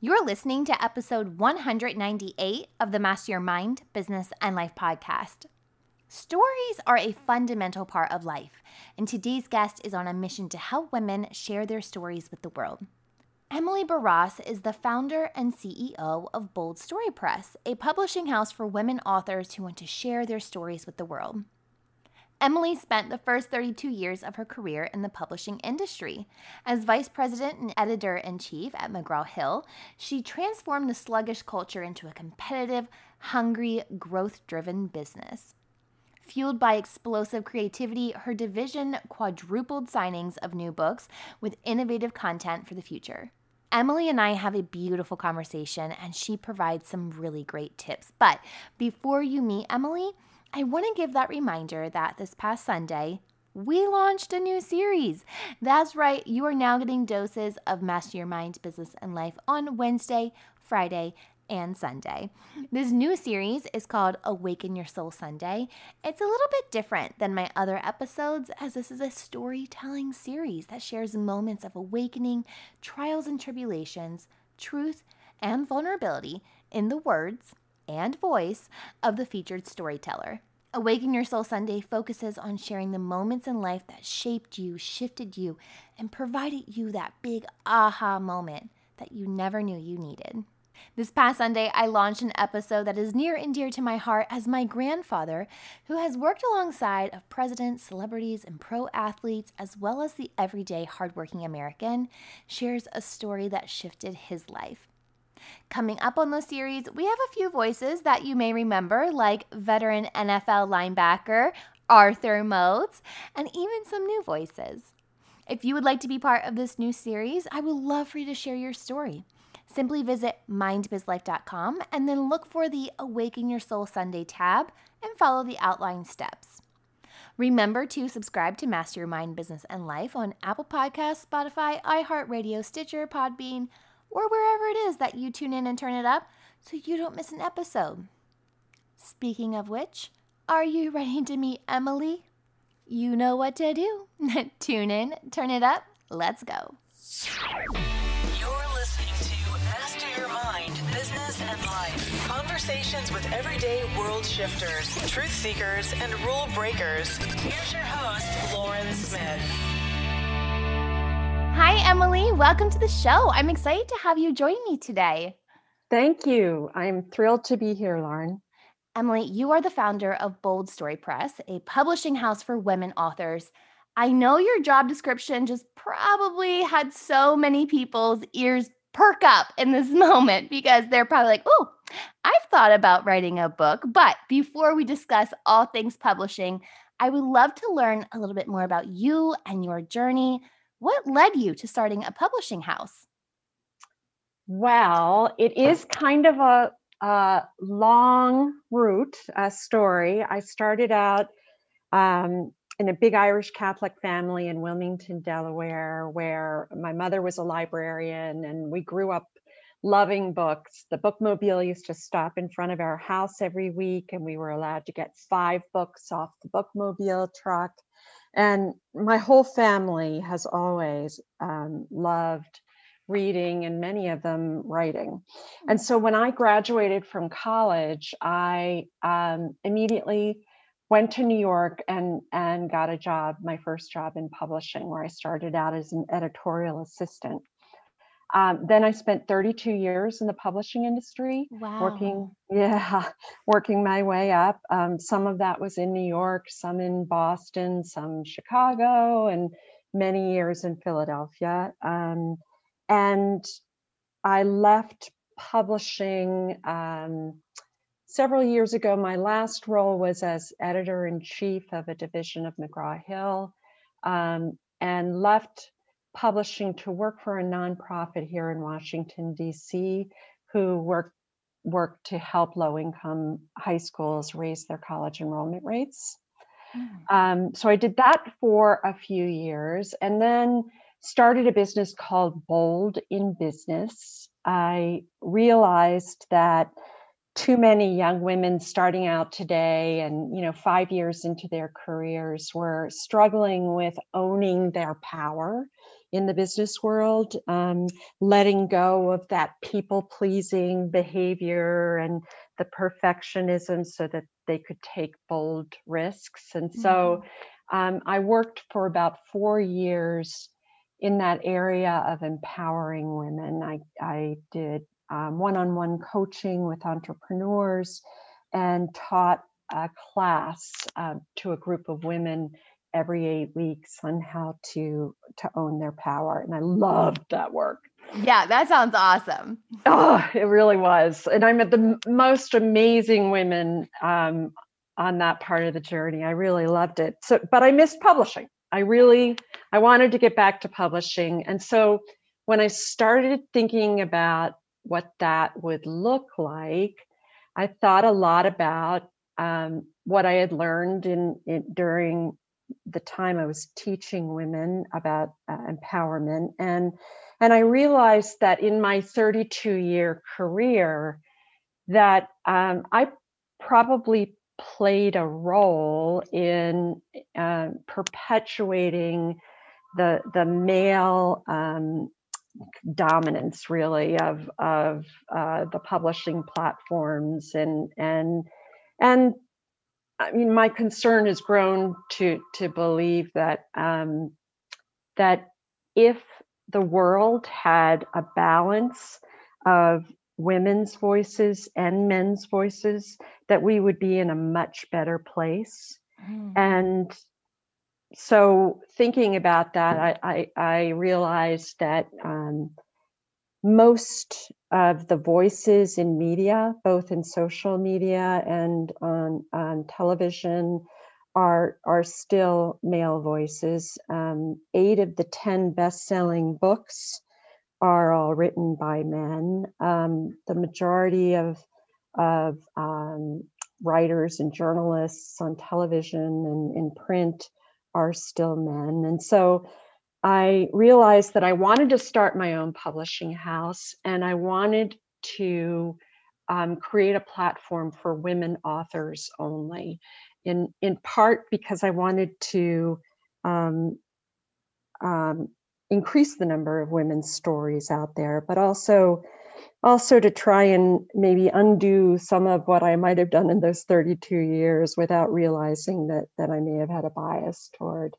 You're listening to episode 198 of the Master Your Mind, Business, and Life podcast. Stories are a fundamental part of life, and today's guest is on a mission to help women share their stories with the world. Emily Barrosse is the founder and CEO of Bold Story Press, a publishing house for women authors who want to share their stories with the world. Emily spent the first 32 years of her career in the publishing industry. As vice president and editor in chief at McGraw Hill, she transformed the sluggish culture into a competitive, hungry, growth driven business. Fueled by explosive creativity, her division quadrupled signings of new books with innovative content for the future. Emily and I have a beautiful conversation, and she provides some really great tips. But before you meet Emily, I want to give that reminder that this past Sunday, we launched a new series. That's right, you are now getting doses of Master Your Mind, Business, and Life on Wednesday, Friday, and Sunday. This new series is called Awaken Your Soul Sunday. It's a little bit different than my other episodes, as this is a storytelling series that shares moments of awakening, trials and tribulations, truth, and vulnerability in the words and voice of the featured storyteller. Awaken Your Soul Sunday focuses on sharing the moments in life that shaped you, shifted you, and provided you that big aha moment that you never knew you needed. This past Sunday, I launched an episode that is near and dear to my heart as my grandfather, who has worked alongside of presidents, celebrities, and pro athletes, as well as the everyday hardworking American, shares a story that shifted his life. Coming up on the series, we have a few voices that you may remember, like veteran NFL linebacker Arthur Moats, and even some new voices. If you would like to be part of this new series, I would love for you to share your story. Simply visit mindbizlife.com and then look for the Awaken Your Soul Sunday tab and follow the outline steps. Remember to subscribe to Master Your Mind, Business, and Life on Apple Podcasts, Spotify, iHeartRadio, Stitcher, Podbean, or wherever it is that you tune in and turn it up so you don't miss an episode. Speaking of which, are you ready to meet Emily? You know what to do. tune in, turn it up, let's go. You're listening to Master Your Mind, Business and Life. Conversations with everyday world shifters, truth seekers, and rule breakers. Here's your host, Lauren Smith. Hi, Emily. Welcome to the show. I'm excited to have you join me today. Thank you. I'm thrilled to be here, Lauren. Emily, you are the founder of Bold Story Press, a publishing house for women authors. I know your job description just probably had so many people's ears perk up in this moment because they're probably like, oh, I've thought about writing a book. But before we discuss all things publishing, I would love to learn a little bit more about you and your journey. What led you to starting a publishing house? Well, it is kind of a, a long route, a story. I started out um, in a big Irish Catholic family in Wilmington, Delaware, where my mother was a librarian and we grew up loving books. The bookmobile used to stop in front of our house every week, and we were allowed to get five books off the bookmobile truck. And my whole family has always um, loved reading and many of them writing. And so when I graduated from college, I um, immediately went to New York and and got a job, my first job in publishing, where I started out as an editorial assistant. Um, then I spent 32 years in the publishing industry, Wow. working, yeah, working my way up. Um, some of that was in New York, some in Boston, some Chicago, and many years in Philadelphia. Um, and I left publishing um, several years ago. My last role was as editor in chief of a division of McGraw Hill, um, and left publishing to work for a nonprofit here in Washington, D.C., who work work to help low income high schools raise their college enrollment rates. Mm. Um, so I did that for a few years and then started a business called Bold in Business. I realized that too many young women starting out today and you know 5 years into their careers were struggling with owning their power in the business world, um, letting go of that people pleasing behavior and the perfectionism so that they could take bold risks. And so mm-hmm. um, I worked for about four years in that area of empowering women. I, I did one on one coaching with entrepreneurs and taught a class uh, to a group of women every eight weeks on how to to own their power and i loved that work. Yeah that sounds awesome. Oh it really was and i met the most amazing women um, on that part of the journey. I really loved it. So but i missed publishing. I really i wanted to get back to publishing and so when i started thinking about what that would look like i thought a lot about um, what I had learned in, in, during the time I was teaching women about uh, empowerment, and and I realized that in my 32 year career, that um, I probably played a role in uh, perpetuating the the male um, dominance, really, of of uh, the publishing platforms and and and I mean, my concern has grown to to believe that um, that if the world had a balance of women's voices and men's voices, that we would be in a much better place. Mm. And so, thinking about that, I I, I realized that um, most of the voices in media, both in social media and on, on television, are are still male voices. Um, eight of the ten best-selling books are all written by men. Um, the majority of of um, writers and journalists on television and in print are still men, and so I realized that I wanted to start my own publishing house and I wanted to um, create a platform for women authors only, in, in part because I wanted to um, um, increase the number of women's stories out there, but also also to try and maybe undo some of what I might have done in those 32 years without realizing that that I may have had a bias toward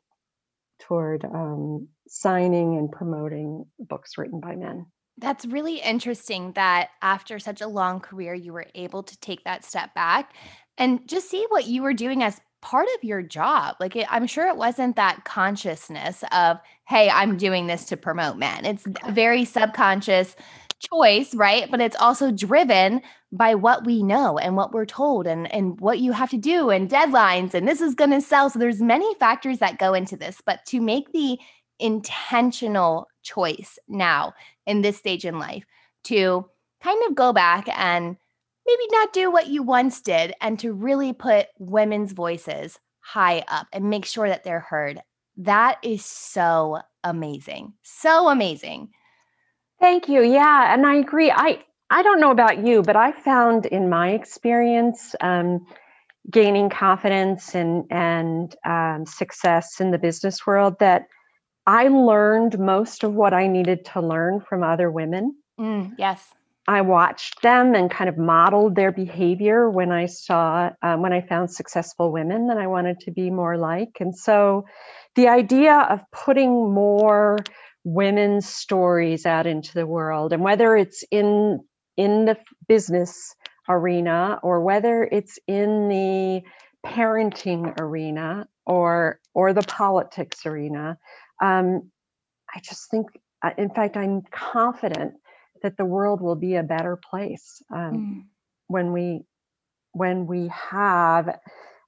toward um, signing and promoting books written by men. That's really interesting that after such a long career, you were able to take that step back and just see what you were doing as part of your job. Like, it, I'm sure it wasn't that consciousness of, hey, I'm doing this to promote men. It's very subconscious choice, right? But it's also driven by what we know and what we're told and, and what you have to do and deadlines and this is going to sell. So there's many factors that go into this, but to make the intentional choice now in this stage in life to kind of go back and maybe not do what you once did and to really put women's voices high up and make sure that they're heard. That is so amazing. So amazing. Thank you. Yeah, and I agree. I I don't know about you, but I found in my experience um, gaining confidence and and um, success in the business world that I learned most of what I needed to learn from other women. Mm, yes. I watched them and kind of modeled their behavior when I saw um, when I found successful women that I wanted to be more like, and so the idea of putting more women's stories out into the world and whether it's in in the business arena or whether it's in the parenting arena or or the politics arena um, i just think uh, in fact i'm confident that the world will be a better place um, mm. when we when we have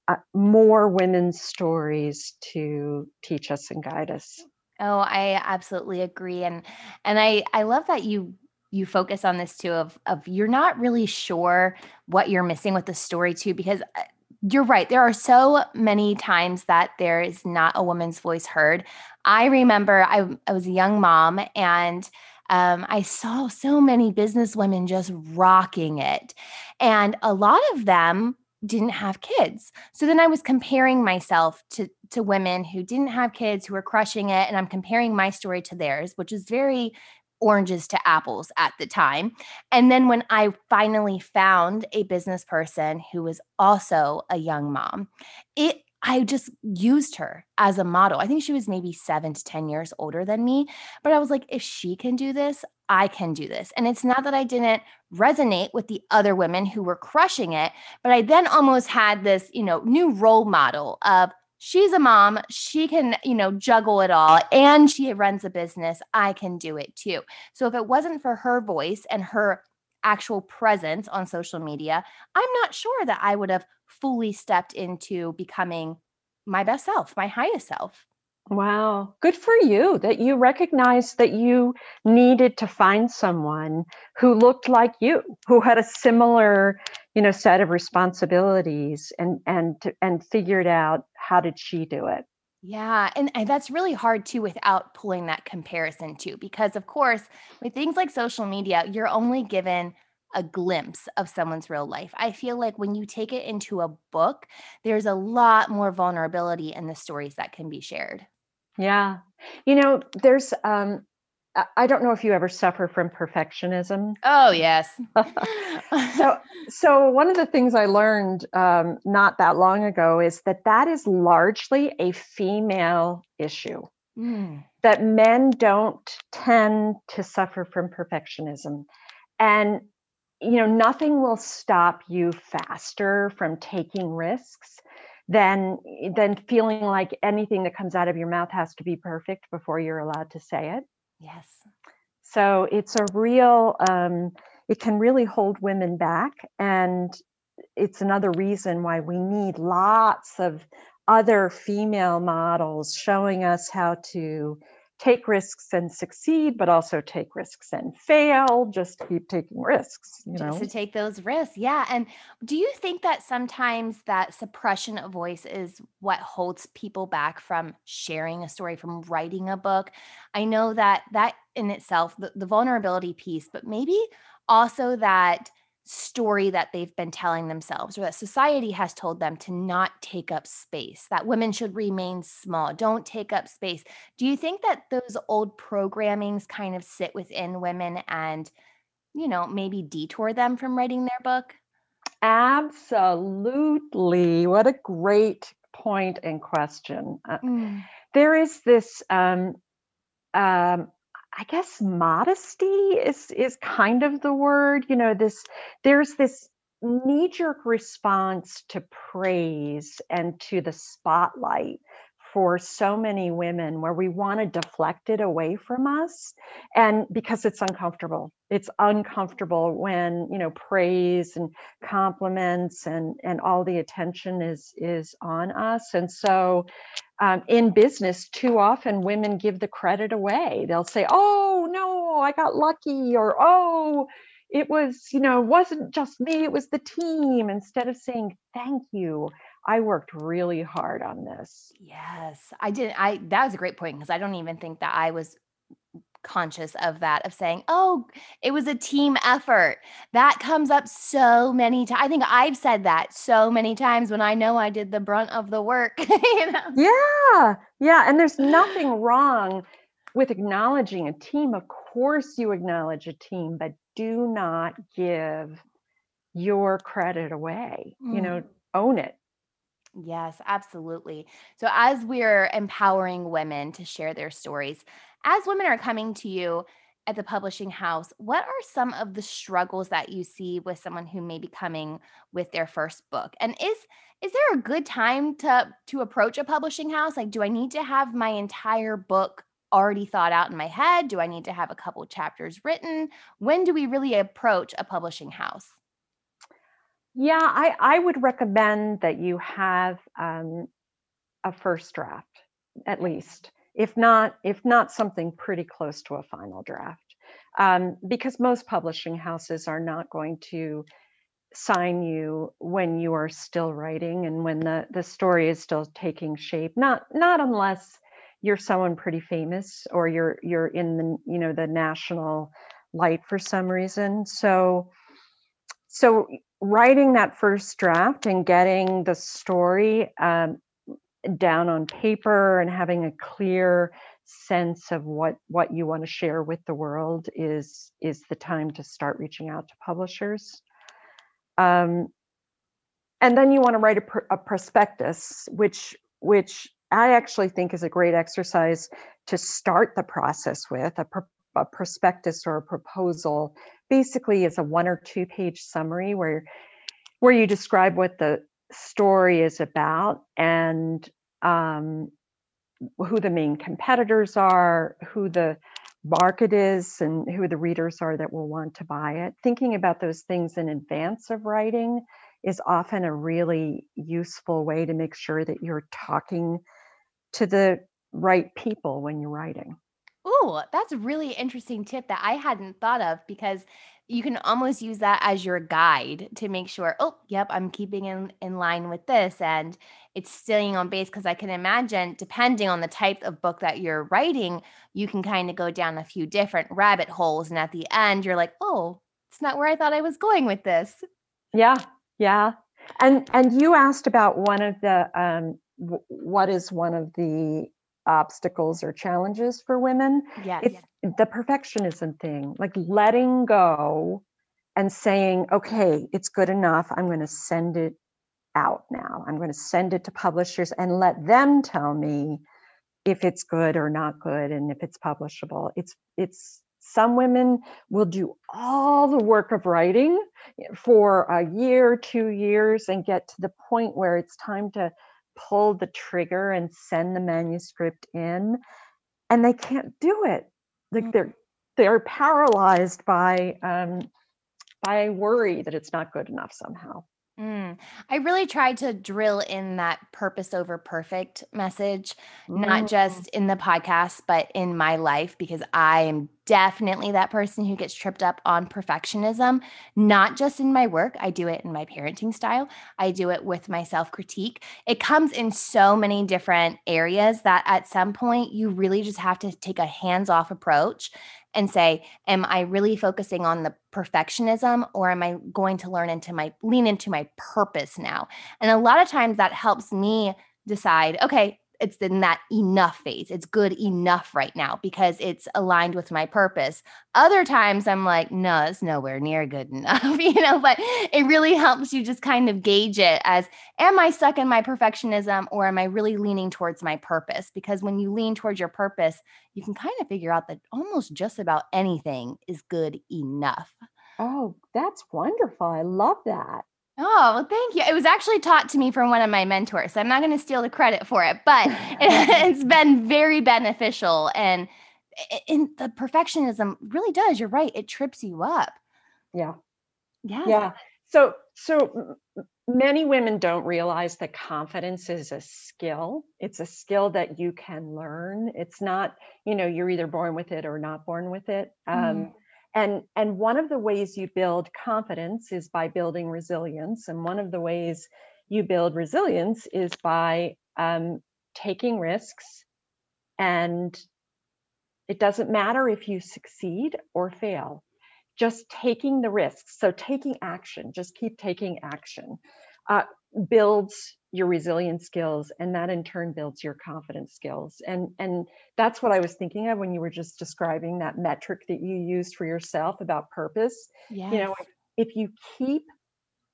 uh, more women's stories to teach us and guide us Oh, I absolutely agree. And and I I love that you you focus on this too of of you're not really sure what you're missing with the story too because uh, you're right there are so many times that there is not a woman's voice heard i remember i, I was a young mom and um, i saw so many business women just rocking it and a lot of them didn't have kids. So then I was comparing myself to to women who didn't have kids who were crushing it and I'm comparing my story to theirs, which is very oranges to apples at the time. And then when I finally found a business person who was also a young mom, it I just used her as a model. I think she was maybe seven to 10 years older than me. But I was like, if she can do this, I can do this. And it's not that I didn't resonate with the other women who were crushing it, but I then almost had this, you know, new role model of she's a mom, she can, you know, juggle it all and she runs a business. I can do it too. So if it wasn't for her voice and her actual presence on social media, I'm not sure that I would have fully stepped into becoming my best self, my highest self. Wow, good for you that you recognized that you needed to find someone who looked like you, who had a similar, you know, set of responsibilities and and and figured out how did she do it. Yeah, and, and that's really hard too without pulling that comparison too because of course, with things like social media, you're only given a glimpse of someone's real life. I feel like when you take it into a book, there's a lot more vulnerability in the stories that can be shared. Yeah. You know, there's um I don't know if you ever suffer from perfectionism. Oh, yes. so so one of the things I learned um not that long ago is that that is largely a female issue. Mm. That men don't tend to suffer from perfectionism. And you know, nothing will stop you faster from taking risks than than feeling like anything that comes out of your mouth has to be perfect before you're allowed to say it. Yes. So it's a real um, it can really hold women back and it's another reason why we need lots of other female models showing us how to take risks and succeed, but also take risks and fail. Just keep taking risks, you know. Just to take those risks. Yeah. And do you think that sometimes that suppression of voice is what holds people back from sharing a story, from writing a book? I know that that in itself, the, the vulnerability piece, but maybe also that story that they've been telling themselves or that society has told them to not take up space, that women should remain small, don't take up space. Do you think that those old programmings kind of sit within women and, you know, maybe detour them from writing their book? Absolutely. What a great point and question. Uh, mm. There is this um, um, I guess modesty is is kind of the word. You know, this there's this knee jerk response to praise and to the spotlight for so many women where we want to deflect it away from us and because it's uncomfortable it's uncomfortable when you know praise and compliments and and all the attention is is on us and so um, in business too often women give the credit away they'll say oh no i got lucky or oh it was you know it wasn't just me it was the team instead of saying thank you I worked really hard on this. Yes, I did. I that was a great point because I don't even think that I was conscious of that of saying, "Oh, it was a team effort." That comes up so many times. I think I've said that so many times when I know I did the brunt of the work. you know? Yeah, yeah, and there's nothing wrong with acknowledging a team. Of course, you acknowledge a team, but do not give your credit away. Mm. You know, own it. Yes, absolutely. So, as we're empowering women to share their stories, as women are coming to you at the publishing house, what are some of the struggles that you see with someone who may be coming with their first book? And is is there a good time to to approach a publishing house? Like, do I need to have my entire book already thought out in my head? Do I need to have a couple chapters written? When do we really approach a publishing house? Yeah, I, I would recommend that you have um, a first draft at least, if not if not something pretty close to a final draft, um, because most publishing houses are not going to sign you when you are still writing and when the the story is still taking shape. Not not unless you're someone pretty famous or you're you're in the you know the national light for some reason. So so writing that first draft and getting the story um, down on paper and having a clear sense of what what you want to share with the world is is the time to start reaching out to publishers. Um, and then you want to write a, a prospectus which which i actually think is a great exercise to start the process with. A, pr- a prospectus or a proposal basically is a one or two page summary where where you describe what the story is about and um, who the main competitors are, who the market is, and who the readers are that will want to buy it. Thinking about those things in advance of writing is often a really useful way to make sure that you're talking to the right people when you're writing. Oh, that's a really interesting tip that I hadn't thought of because you can almost use that as your guide to make sure, oh, yep, I'm keeping in, in line with this and it's staying on base. Cause I can imagine, depending on the type of book that you're writing, you can kind of go down a few different rabbit holes. And at the end, you're like, oh, it's not where I thought I was going with this. Yeah. Yeah. And and you asked about one of the um, w- what is one of the obstacles or challenges for women. Yeah, It's the perfectionism thing, like letting go and saying, okay, it's good enough. I'm going to send it out now. I'm going to send it to publishers and let them tell me if it's good or not good and if it's publishable. It's it's some women will do all the work of writing for a year, two years, and get to the point where it's time to pull the trigger and send the manuscript in and they can't do it like they're mm-hmm. they're paralyzed by um by worry that it's not good enough somehow Mm. I really tried to drill in that purpose over perfect message, not mm. just in the podcast, but in my life, because I am definitely that person who gets tripped up on perfectionism, not just in my work. I do it in my parenting style, I do it with my self critique. It comes in so many different areas that at some point you really just have to take a hands off approach and say, am I really focusing on the perfectionism or am I going to learn into my lean into my purpose now? And a lot of times that helps me decide, okay, it's in that enough phase. It's good enough right now because it's aligned with my purpose. Other times I'm like, no, it's nowhere near good enough, you know, but it really helps you just kind of gauge it as am I stuck in my perfectionism or am I really leaning towards my purpose? Because when you lean towards your purpose, you can kind of figure out that almost just about anything is good enough. Oh, that's wonderful. I love that. Oh, well, thank you. It was actually taught to me from one of my mentors. So I'm not going to steal the credit for it, but it's been very beneficial. And in the perfectionism really does. You're right. It trips you up. Yeah. Yeah. Yeah. So, so many women don't realize that confidence is a skill. It's a skill that you can learn. It's not, you know, you're either born with it or not born with it. Um, mm and and one of the ways you build confidence is by building resilience. And one of the ways you build resilience is by um, taking risks. And it doesn't matter if you succeed or fail. Just taking the risks. So taking action. Just keep taking action. Uh, builds your resilience skills and that in turn builds your confidence skills and and that's what i was thinking of when you were just describing that metric that you used for yourself about purpose. Yes. you know if you keep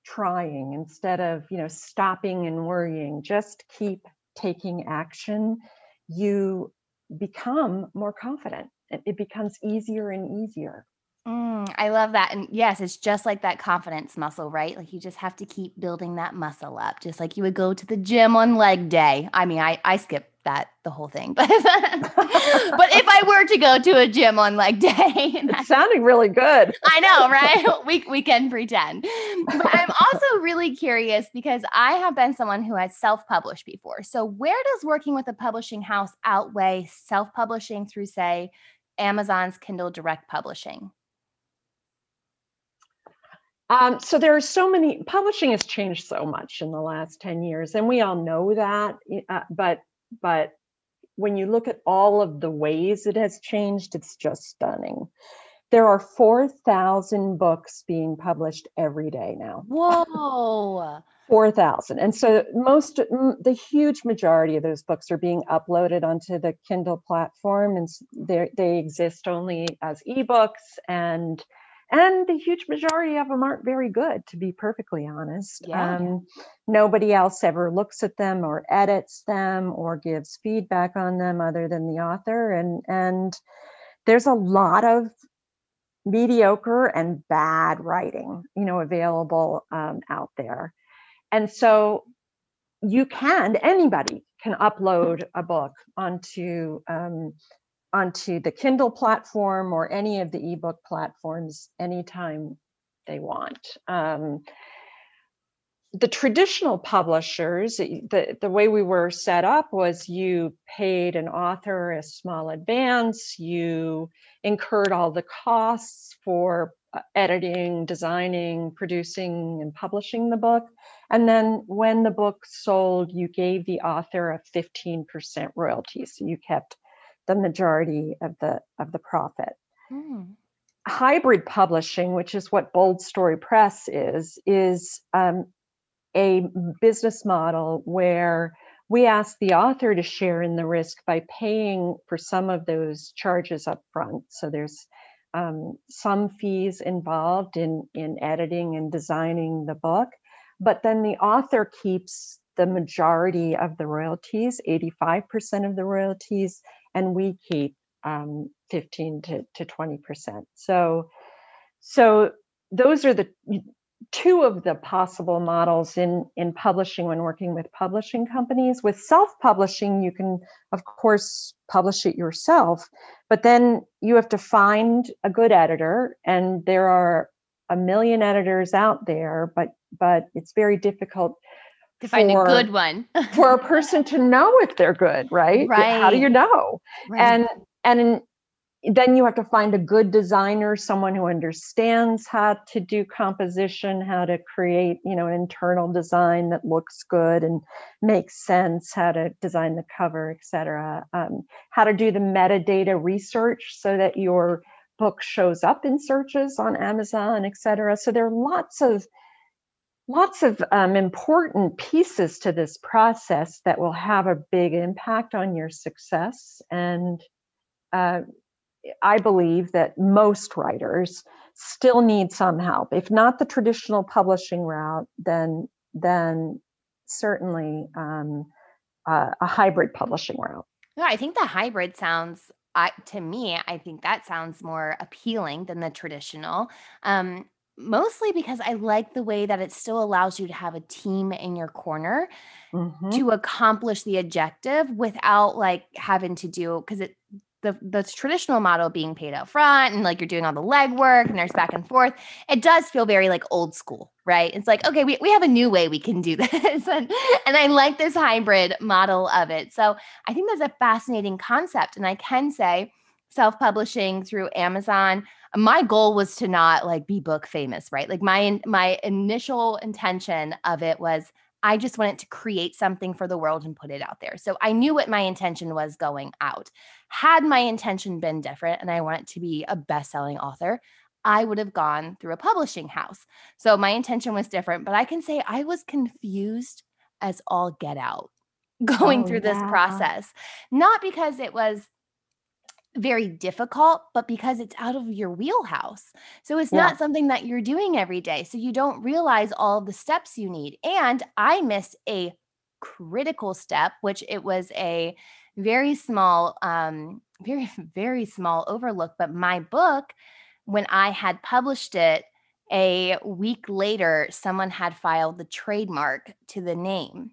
trying instead of you know stopping and worrying just keep taking action you become more confident. It becomes easier and easier Mm, I love that. And yes, it's just like that confidence muscle, right? Like you just have to keep building that muscle up, just like you would go to the gym on leg day. I mean, I, I skip that the whole thing, but but if I were to go to a gym on leg day, it's sounding really good. I know, right? we we can pretend. But I'm also really curious because I have been someone who has self-published before. So where does working with a publishing house outweigh self-publishing through, say, Amazon's Kindle Direct Publishing? Um, so there are so many publishing has changed so much in the last 10 years and we all know that uh, but but when you look at all of the ways it has changed it's just stunning There are 4,000 books being published every day now. Whoa. 4,000. And so most the huge majority of those books are being uploaded onto the Kindle platform and they they exist only as ebooks and and the huge majority of them aren't very good to be perfectly honest Yeah. um, nobody else ever looks at them or edits them or gives feedback on them other than the author and and there's a lot of mediocre and bad writing you know available um, out there and so you can anybody can upload a book onto um, onto the kindle platform or any of the ebook platforms anytime they want. Um, the traditional publishers the, the way we were set up was you paid an author a small advance you incurred all the costs for uh, editing designing producing and publishing the book. And then when the book sold you gave the author a 15% royalty. So you kept the majority of the of the profit Mm. hybrid publishing, which is what Bold Story Press is, is um, a business model where we ask the author to share in the risk by paying for some of those charges up front. So there's um, some fees involved in, in editing and designing the book, but then the author keeps the majority of the royalties, 85% of the royalties, and we keep um, 15 to, to 20%. So, so those are the two of the possible models in, in publishing when working with publishing companies. With self-publishing, you can, of course, publish it yourself, but then you have to find a good editor, and there are a million editors out there, but but it's very difficult To find for- a good one. for a person to know if they're good, right? Right. How do you know? Right. and and in- then you have to find a good designer someone who understands how to do composition how to create you know an internal design that looks good and makes sense how to design the cover etc um, how to do the metadata research so that your book shows up in searches on amazon etc so there are lots of lots of um, important pieces to this process that will have a big impact on your success and uh, I believe that most writers still need some help. If not the traditional publishing route, then then certainly um, uh, a hybrid publishing route. Yeah, I think the hybrid sounds I to me, I think that sounds more appealing than the traditional. Um, mostly because I like the way that it still allows you to have a team in your corner Mhm. to accomplish the objective without like having to do because it the the traditional model being paid out front and like you're doing all the legwork and there's back and forth it does feel very like old school right it's like okay we, we have a new way we can do this and, and i like this hybrid model of it so i think that's a fascinating concept and i can say self-publishing through amazon my goal was to not like be book famous right like my my initial intention of it was I just wanted to create something for the world and put it out there. So I knew what my intention was going out. Had my intention been different and I wanted to be a best selling author, I would have gone through a publishing house. So my intention was different, but I can say I was confused as all get out going Oh, through this process. Not because it was very difficult, but because it's out of your wheelhouse. So it's Yeah. not something that you're doing every day. So you don't realize all the steps you need. And I missed a critical step, which it was a very small, um, very, very small overlook. But my book, when I had published it, a week later, someone had filed the trademark to the name.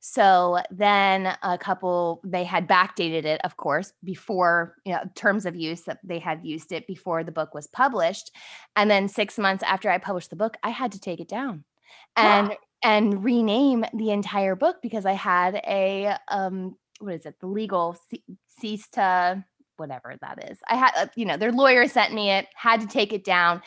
So then a couple, they had backdated it, of course, before, you know, terms of use that they had used it before the book was published. And then six months after I published the book, I had to take it down and and rename the entire book because I had a um what is it, the legal ce- cease to whatever that is. I had, uh, you know, their lawyer sent me it, had to take it down.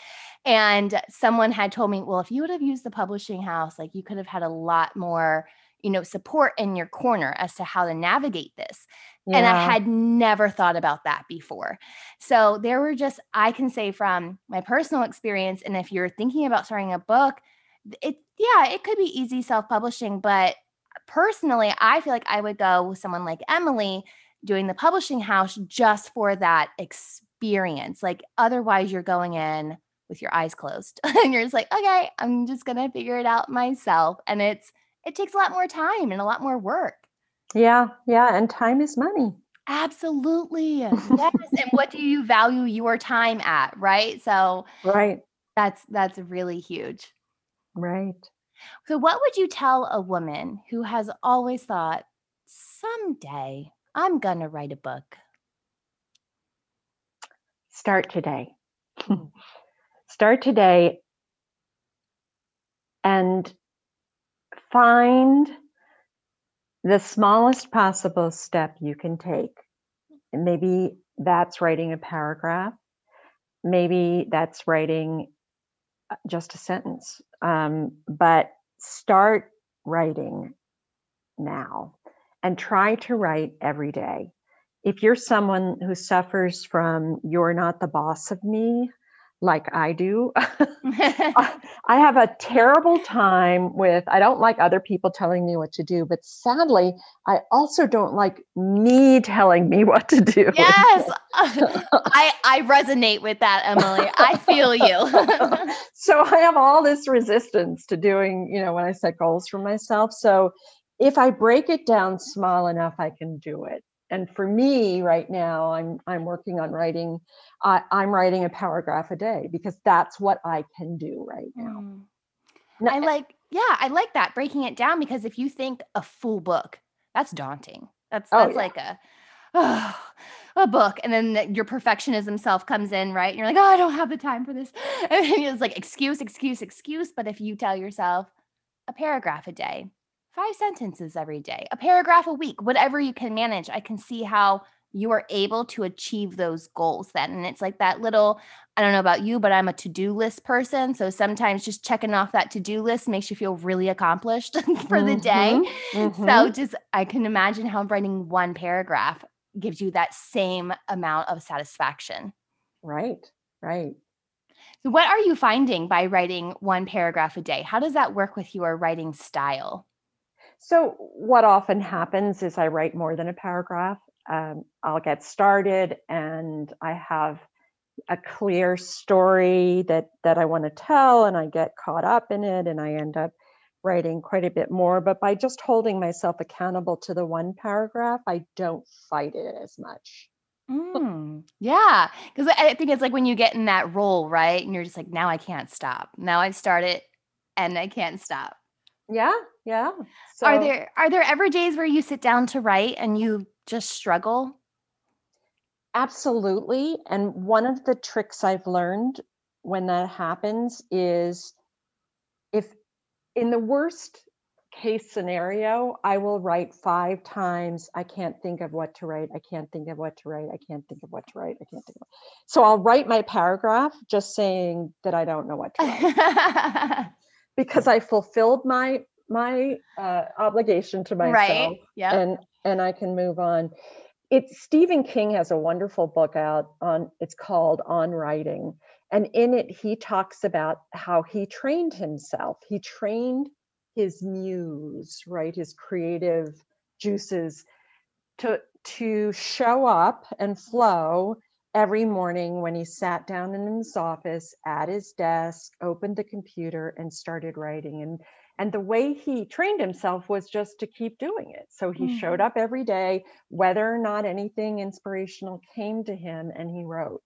And someone had told me, well, if you would have used the publishing house, like you could have had a lot more you know, support in your corner as to how to navigate this. Yeah. And I had never thought about that before. So there were just, I can say from my personal experience, and if you're thinking about starting a book, it, yeah, it could be easy self publishing, but personally, I feel like I would go with someone like Emily doing the publishing house just for that experience. Like, otherwise, you're going in with your eyes closed and you're just like, okay, I'm just going to figure it out myself. And it's, it takes a lot more time and a lot more work. Yeah. Yeah. And time is money. Absolutely. yes. and what do you value your time at? Right. So, right. That's, that's really huge. Right. So, what would you tell a woman who has always thought, someday I'm going to write a book? Start today. Start today and find the smallest possible step you can take. Maybe that's writing a paragraph. Maybe that's writing uh, just a sentence. Um, but start writing now and try to write every day. If you're someone who suffers from you're not the boss of me, like I do. I have a terrible time with, I don't like other people telling me what to do, but sadly, I also don't like me telling me what to do. Yes. I, I resonate with that, Emily. I feel you. so I have all this resistance to doing, you know, when I set goals for myself. So if I break it down small enough, I can do it and for me right now i'm i'm working on writing uh, i'm writing a paragraph a day because that's what i can do right now. Mm. i like yeah i like that breaking it down because if you think a full book that's daunting. That's oh, that's oh, yeah. like a oh, a book and then your perfectionism self comes in right? And you're like oh i don't have the time for this. And it's like excuse excuse excuse. But if you tell yourself a paragraph a day five sentences every day, a paragraph a week, whatever you can manage. I can see how you are able to achieve those goals then. And it's like that little, I don't know about you, but I'm a to do list person. So sometimes just checking off that to do list makes you feel really accomplished for mm-hmm. the day. Mm-hmm. So just, I can imagine how writing one paragraph gives you that same amount of satisfaction. Right, right. So, what are you finding by writing one paragraph a day? How does that work with your writing style? So, what often happens is I write more than a paragraph. Um, I'll get started and I have a clear story that that I want to tell and I get caught up in it and I end up writing quite a bit more but by just holding myself accountable to the one paragraph I don't fight it as much. Mm, yeah, because I think it's like when you get in that role, right? And you're just like, now I can't stop. Now I've started and I can't stop. Yeah, yeah. So, are there are there ever days where you sit down to write and you just struggle? Absolutely. And one of the tricks I've learned when that happens is if in the worst case scenario, I will write five times. I can't think of what to write. I can't think of what to write. I can't think of what to write. I can't think of. So I'll write my paragraph just saying that I don't know what to write. because I fulfilled my my uh, obligation to myself right. yeah and and i can move on. It's stephen king has a wonderful book out on it's called on writing and in it he talks about how he trained himself. He trained his muse right his creative juices to to show up and flow every morning when he sat down in his office at his desk opened the computer and started writing and and the way he trained himself was just to keep doing it. So he mm-hmm. showed up every day, whether or not anything inspirational came to him, and he wrote.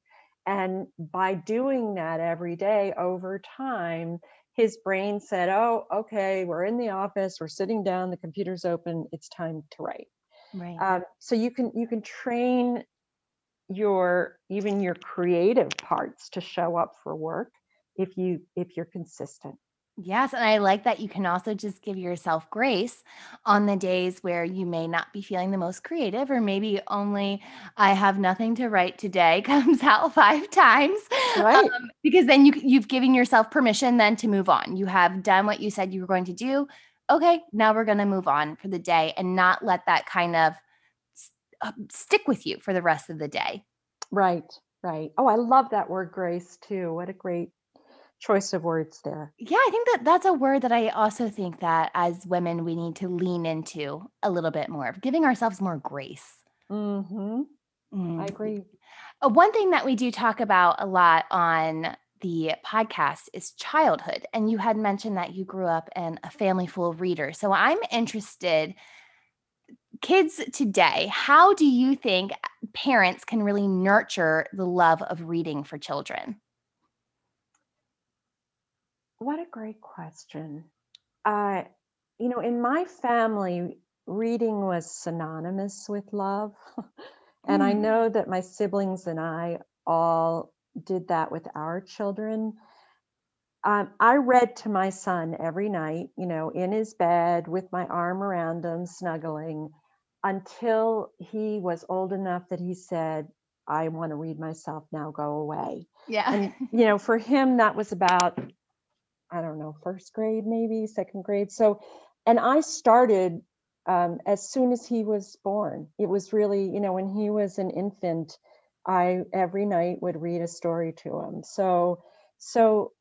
And by doing that every day over time, his brain said, Oh, okay, we're in the office, we're sitting down, the computer's open, it's time to write. Right. Um, so you can you can train your even your creative parts to show up for work if you if you're consistent Yes, and I like that you can also just give yourself grace on the days where you may not be feeling the most creative, or maybe only I have nothing to write today comes out five times, right? Um, because then you you've given yourself permission then to move on. You have done what you said you were going to do. okay, now we're going to move on for the day and not let that kind of uh, stick with you for the rest of the day. Right, right. Oh, I love that word grace too. What a great choice of words there. Yeah, I think that that's a word that I also think that as women we need to lean into a little bit more, of giving ourselves more grace. Mm-hmm. Mm. I agree. Uh, One thing that we do talk about a lot on the podcast is childhood. And you had mentioned that you grew up in a family full of readers. So I'm interested, kids today, how do you think parents can really nurture the love of reading for children? What a great question. Uh, you know, in my family, reading was synonymous with love. and I Mm. know that my siblings and I all did that with our children. Um, I read to my son every night, you know, in his bed with my arm around him, snuggling, until he was old enough that he said, I want to read myself now, go away. Yeah. And, you know, for him, that was about, I don't know, first grade, maybe second grade. So, and I started um, as soon as he was born. It was really, you know, when he was an infant, I every night would read a story to him. So, so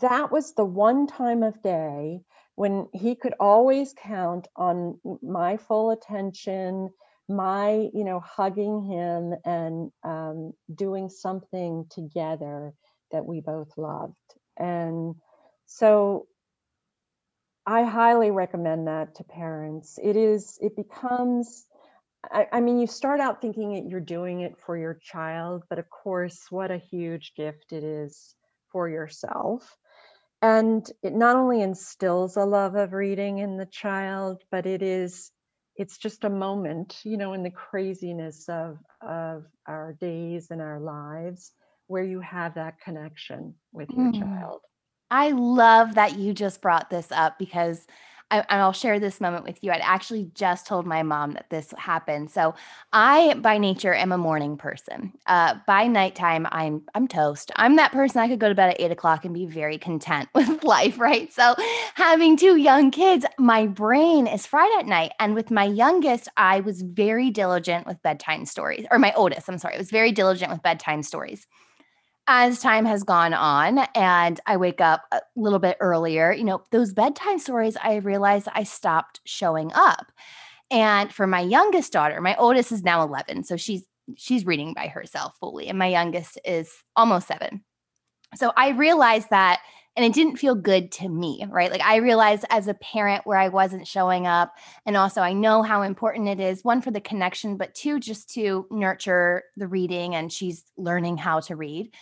that was the one time of day when he could always count on my full attention my you know hugging him and um, doing something together that we both loved. And so i highly recommend that to parents. It is it becomes I, I mean you start out thinking that you're doing it for your child but of course what a huge gift it is for yourself and it not only instills a love of reading in the child but it is it's just a moment you know in the craziness of of our days and our lives where you have that connection with your Mm. child I love that you just brought this up because I, and I'll share this moment with you. I'd actually just told my mom that this happened. So I, by nature, am a morning person. Uh, by nighttime, I'm I'm toast. I'm that person I could go to bed at eight o'clock and be very content with life, right? So having two young kids, my brain is fried at night. And with my youngest, I was very diligent with bedtime stories, or my oldest, I'm sorry, I was very diligent with bedtime stories as time has gone on and I wake up a little bit earlier, you know, those bedtime stories, I realized I stopped showing up. And for my youngest daughter, my oldest is now 11, so she's she's reading by herself fully and my youngest is almost 7. So I realized that and it didn't feel good to me, right? Like I realized as a parent where I wasn't showing up and also I know how important it is one for the connection but two just to nurture the reading and she's learning how to read.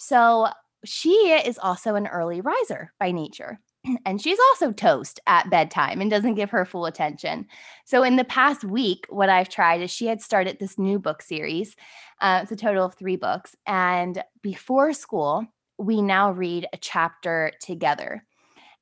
So she is also an early riser by nature. And she's also toast at bedtime and doesn't give her full attention. So, in the past week, what I've tried is she had started this new book series. Uh, it's a total of three books. And before school, we now read a chapter together.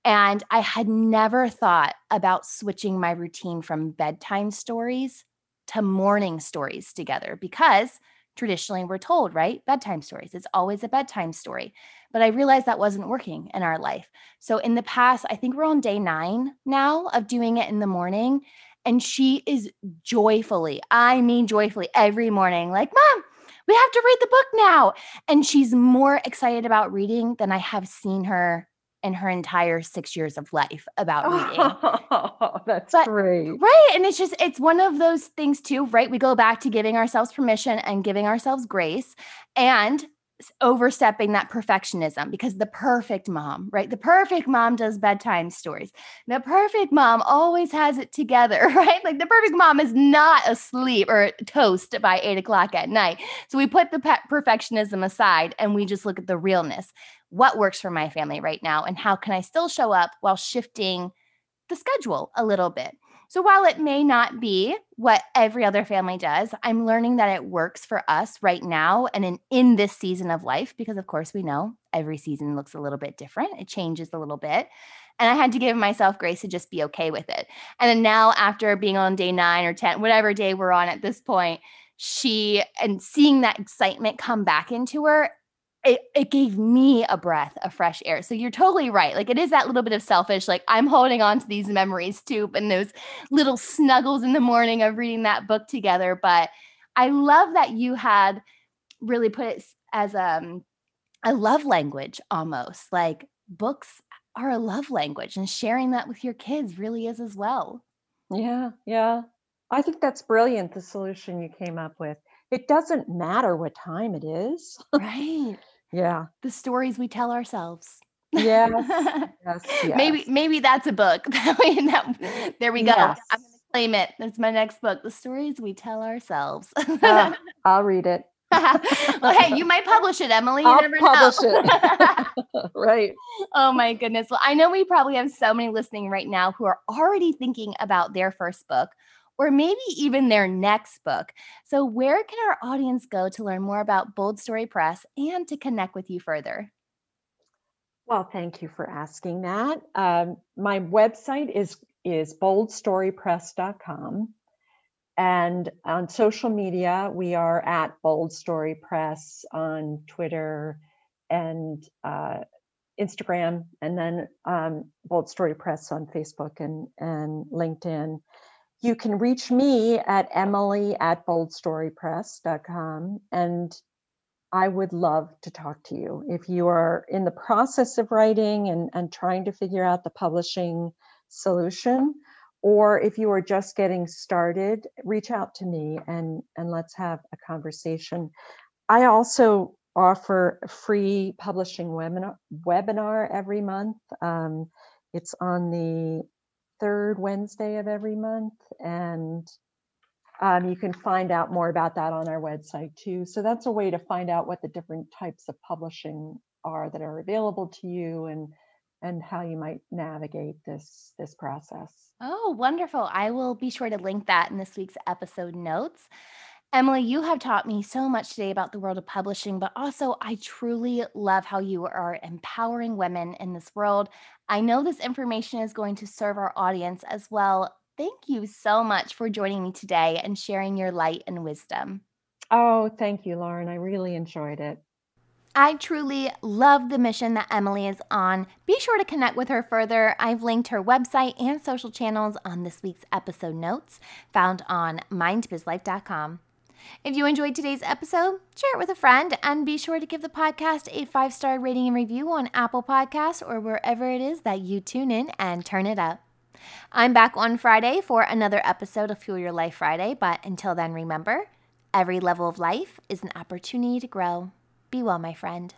And I had never thought about switching my routine from bedtime stories to morning stories together because traditionally we're told, right? Bedtime stories. It's always a bedtime story. But I realized that wasn't working in our life. So in the past, I think we're on day nine now of doing it in the morning. And she is joyfully, I mean, joyfully every morning, like, Mom, we have to read the book now. And she's more excited about reading than I have seen her in her entire six years of life about reading. Oh, that's But- great. Right. And it's just, it's one of those things too, right? We go back to giving ourselves permission and giving ourselves grace and overstepping that perfectionism because the perfect mom, right? The perfect mom does bedtime stories. The perfect mom always has it together, right? Like the perfect mom is not asleep or toast by eight o'clock at night. So we put the pe- perfectionism aside and we just look at the realness. What works for my family right now? And how can I still show up while shifting the schedule a little bit. So while it may not be what every other family does, I'm learning that it works for us right now and in, in this season of life, because of course we know every season looks a little bit different. It changes a little bit. And I had to give myself grace to just be okay with it. And then now, after being on day nine or 10, whatever day we're on at this point, she and seeing that excitement come back into her, it, it gave me a breath of fresh air. So you're totally right. Like it is that little bit of selfish, like I'm holding on to these memories too, and those little snuggles in the morning of reading that book together. But I love that you had really put it as um, a love language almost. Like books are a love language, and sharing that with your kids really is as well. Yeah, yeah. I think that's brilliant, the solution you came up with. It doesn't matter what time it is. Right. Yeah. The stories we tell ourselves. Yes. Yes. Maybe maybe that's a book. That- there we go. Yes. I'm gonna claim it. That's my next book. The stories we tell ourselves. Uh, I'll read it. well, hey, you might publish it, Emily. You I'll never publish know. it. right. oh my goodness. Well, I know we probably have so many listening right now who are already thinking about their first book or maybe even their next book. So, where can our audience go to learn more about Bold Story Press and to connect with you further? Well, thank you for asking that. Um, my website is is boldstorypress.com. And on social media, we are at Bold Story Press on Twitter and uh, Instagram, and then um, Bold Story Press on Facebook and, and LinkedIn. You can reach me at emily at boldstorypress.com. And I would love to talk to you. If you are in the process of writing and, and trying to figure out the publishing solution, or if you are just getting started, reach out to me and, and let's have a conversation. I also offer a free publishing webinar, webinar every month. Um, it's on the third Wednesday of every month, and um, you can find out more about that on our website too. So that's a way to find out what the different types of publishing are that are available to you and and how you might navigate this this process. Oh, wonderful. I will be sure to link that in this week's episode notes. Emily, you have taught me so much today about the world of publishing, but also I truly love how you are empowering women in this world. I know this information is going to serve our audience as well. Thank you so much for joining me today and sharing your light and wisdom. Oh, thank you, Lauren. I really enjoyed it. I truly love the mission that Emily is on. Be sure to connect with her further. I've linked her website and social channels on this week's episode notes found on mindbizlife.com. If you enjoyed today's episode, share it with a friend and be sure to give the podcast a five star rating and review on Apple Podcasts or wherever it is that you tune in and turn it up. I'm back on Friday for another episode of Fuel Your Life Friday, but until then, remember every level of life is an opportunity to grow. Be well, my friend.